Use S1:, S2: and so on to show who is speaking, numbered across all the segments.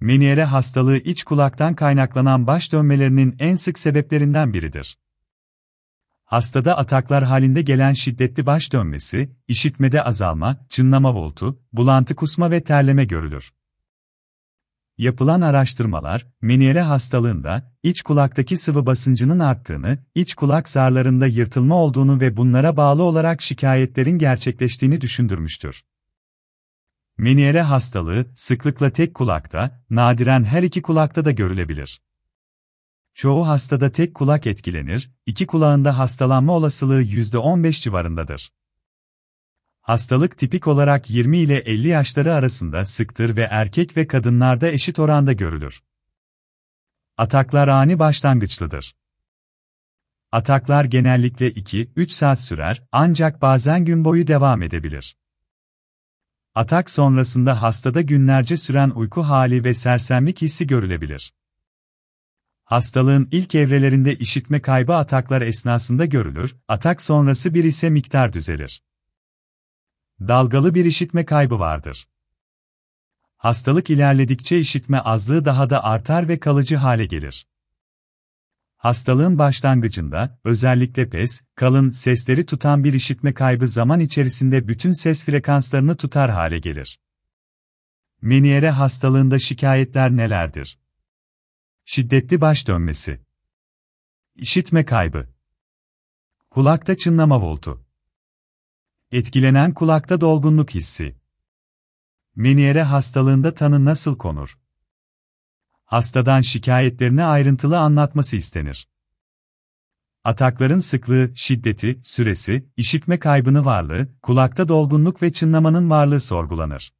S1: Meniere hastalığı iç kulaktan kaynaklanan baş dönmelerinin en sık sebeplerinden biridir. Hastada ataklar halinde gelen şiddetli baş dönmesi, işitmede azalma, çınlama voltu, bulantı kusma ve terleme görülür. Yapılan araştırmalar, Meniere hastalığında, iç kulaktaki sıvı basıncının arttığını, iç kulak zarlarında yırtılma olduğunu ve bunlara bağlı olarak şikayetlerin gerçekleştiğini düşündürmüştür. Meniere hastalığı, sıklıkla tek kulakta, nadiren her iki kulakta da görülebilir. Çoğu hastada tek kulak etkilenir, iki kulağında hastalanma olasılığı %15 civarındadır. Hastalık tipik olarak 20 ile 50 yaşları arasında sıktır ve erkek ve kadınlarda eşit oranda görülür. Ataklar ani başlangıçlıdır. Ataklar genellikle 2-3 saat sürer, ancak bazen gün boyu devam edebilir. Atak sonrasında hastada günlerce süren uyku hali ve sersemlik hissi görülebilir. Hastalığın ilk evrelerinde işitme kaybı ataklar esnasında görülür, atak sonrası bir ise miktar düzelir. Dalgalı bir işitme kaybı vardır. Hastalık ilerledikçe işitme azlığı daha da artar ve kalıcı hale gelir. Hastalığın başlangıcında, özellikle pes, kalın sesleri tutan bir işitme kaybı zaman içerisinde bütün ses frekanslarını tutar hale gelir. Meniere hastalığında şikayetler nelerdir? Şiddetli baş dönmesi. İşitme kaybı. Kulakta çınlama voltu. Etkilenen kulakta dolgunluk hissi. Meniere hastalığında tanı nasıl konur? Hastadan şikayetlerini ayrıntılı anlatması istenir. Atakların sıklığı, şiddeti, süresi, işitme kaybını varlığı, kulakta dolgunluk ve çınlamanın varlığı sorgulanır.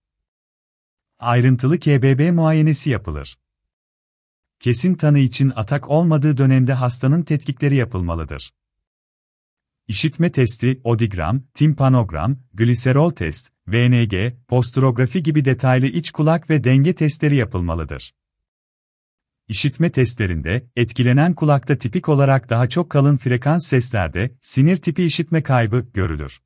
S1: Ayrıntılı KBB muayenesi yapılır. Kesin tanı için atak olmadığı dönemde hastanın tetkikleri yapılmalıdır. İşitme testi, odigram, timpanogram, gliserol test, VNG, posturografi gibi detaylı iç kulak ve denge testleri yapılmalıdır. İşitme testlerinde, etkilenen kulakta tipik olarak daha çok kalın frekans seslerde, sinir tipi işitme kaybı görülür.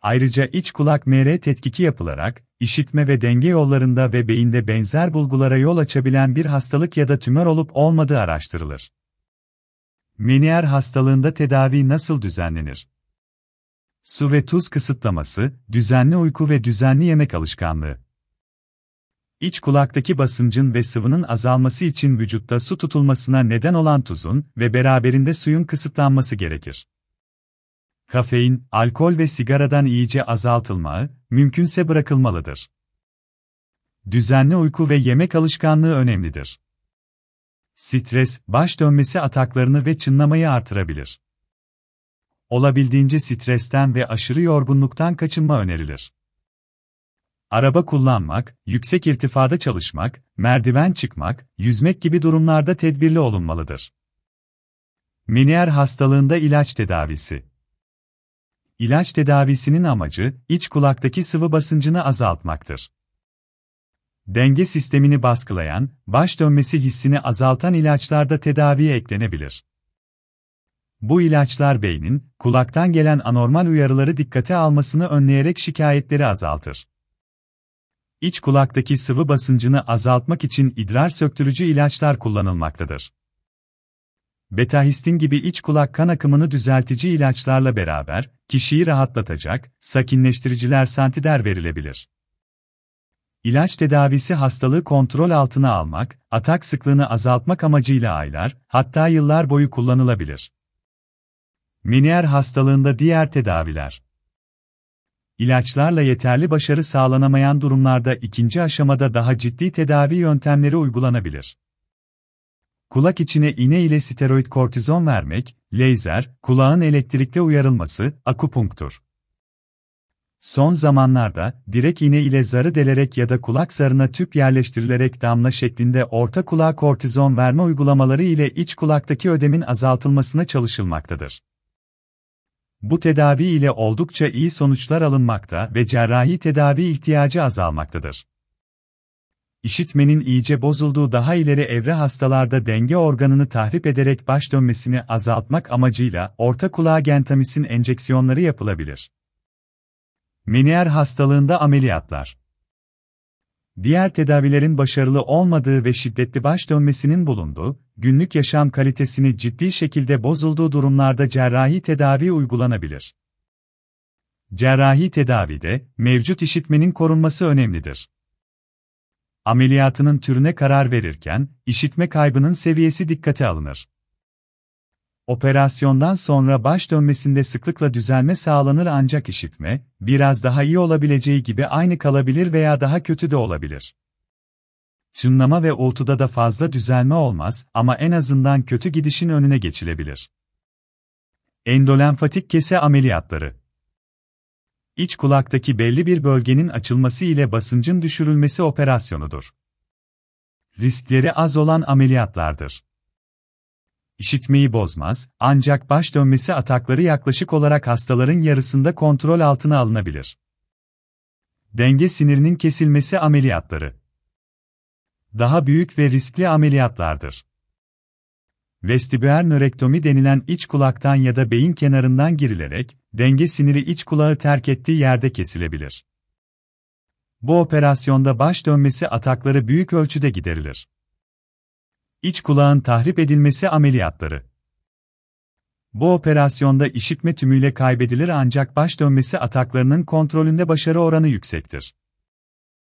S1: Ayrıca iç kulak MR tetkiki yapılarak, işitme ve denge yollarında ve beyinde benzer bulgulara yol açabilen bir hastalık ya da tümör olup olmadığı araştırılır. Menier hastalığında tedavi nasıl düzenlenir? Su ve tuz kısıtlaması, düzenli uyku ve düzenli yemek alışkanlığı. İç kulaktaki basıncın ve sıvının azalması için vücutta su tutulmasına neden olan tuzun ve beraberinde suyun kısıtlanması gerekir. Kafein, alkol ve sigaradan iyice azaltılmağı, mümkünse bırakılmalıdır. Düzenli uyku ve yemek alışkanlığı önemlidir. Stres, baş dönmesi ataklarını ve çınlamayı artırabilir. Olabildiğince stresten ve aşırı yorgunluktan kaçınma önerilir. Araba kullanmak, yüksek irtifada çalışmak, merdiven çıkmak, yüzmek gibi durumlarda tedbirli olunmalıdır. Menier hastalığında ilaç tedavisi. İlaç tedavisinin amacı, iç kulaktaki sıvı basıncını azaltmaktır. Denge sistemini baskılayan, baş dönmesi hissini azaltan ilaçlar da tedaviye eklenebilir. Bu ilaçlar beynin, kulaktan gelen anormal uyarıları dikkate almasını önleyerek şikayetleri azaltır. İç kulaktaki sıvı basıncını azaltmak için idrar söktürücü ilaçlar kullanılmaktadır. Betahistin gibi iç kulak kan akımını düzeltici ilaçlarla beraber, kişiyi rahatlatacak, sakinleştiriciler santider verilebilir. İlaç tedavisi hastalığı kontrol altına almak, atak sıklığını azaltmak amacıyla aylar, hatta yıllar boyu kullanılabilir. Menier hastalığında diğer tedaviler İlaçlarla yeterli başarı sağlanamayan durumlarda ikinci aşamada daha ciddi tedavi yöntemleri uygulanabilir. Kulak içine iğne ile steroid kortizon vermek, lazer, kulağın elektrikle uyarılması, akupunktur. Son zamanlarda, direk iğne ile zarı delerek ya da kulak zarına tüp yerleştirilerek damla şeklinde orta kulağa kortizon verme uygulamaları ile iç kulaktaki ödemin azaltılmasına çalışılmaktadır. Bu tedavi ile oldukça iyi sonuçlar alınmakta ve cerrahi tedavi ihtiyacı azalmaktadır. İşitmenin iyice bozulduğu daha ileri evre hastalarda denge organını tahrip ederek baş dönmesini azaltmak amacıyla orta kulağa gentamisin enjeksiyonları yapılabilir. Menier hastalığında ameliyatlar Diğer tedavilerin başarılı olmadığı ve şiddetli baş dönmesinin bulunduğu, günlük yaşam kalitesini ciddi şekilde bozulduğu durumlarda cerrahi tedavi uygulanabilir. Cerrahi tedavide, mevcut işitmenin korunması önemlidir. Ameliyatının türüne karar verirken, işitme kaybının seviyesi dikkate alınır. Operasyondan sonra baş dönmesinde sıklıkla düzelme sağlanır ancak işitme, biraz daha iyi olabileceği gibi aynı kalabilir veya daha kötü de olabilir. Çınlama ve uğultuda da fazla düzelme olmaz ama en azından kötü gidişin önüne geçilebilir. Endolenfatik kese ameliyatları İç kulaktaki belli bir bölgenin açılması ile basıncın düşürülmesi operasyonudur. Riskleri az olan ameliyatlardır. İşitmeyi bozmaz, ancak baş dönmesi atakları yaklaşık olarak hastaların yarısında kontrol altına alınabilir. Denge sinirinin kesilmesi ameliyatları daha büyük ve riskli ameliyatlardır. Vestibüler nörektomi denilen iç kulaktan ya da beyin kenarından girilerek, denge siniri iç kulağı terk ettiği yerde kesilebilir. Bu operasyonda baş dönmesi atakları büyük ölçüde giderilir. İç kulağın tahrip edilmesi ameliyatları. Bu operasyonda işitme tümüyle kaybedilir ancak baş dönmesi ataklarının kontrolünde başarı oranı yüksektir.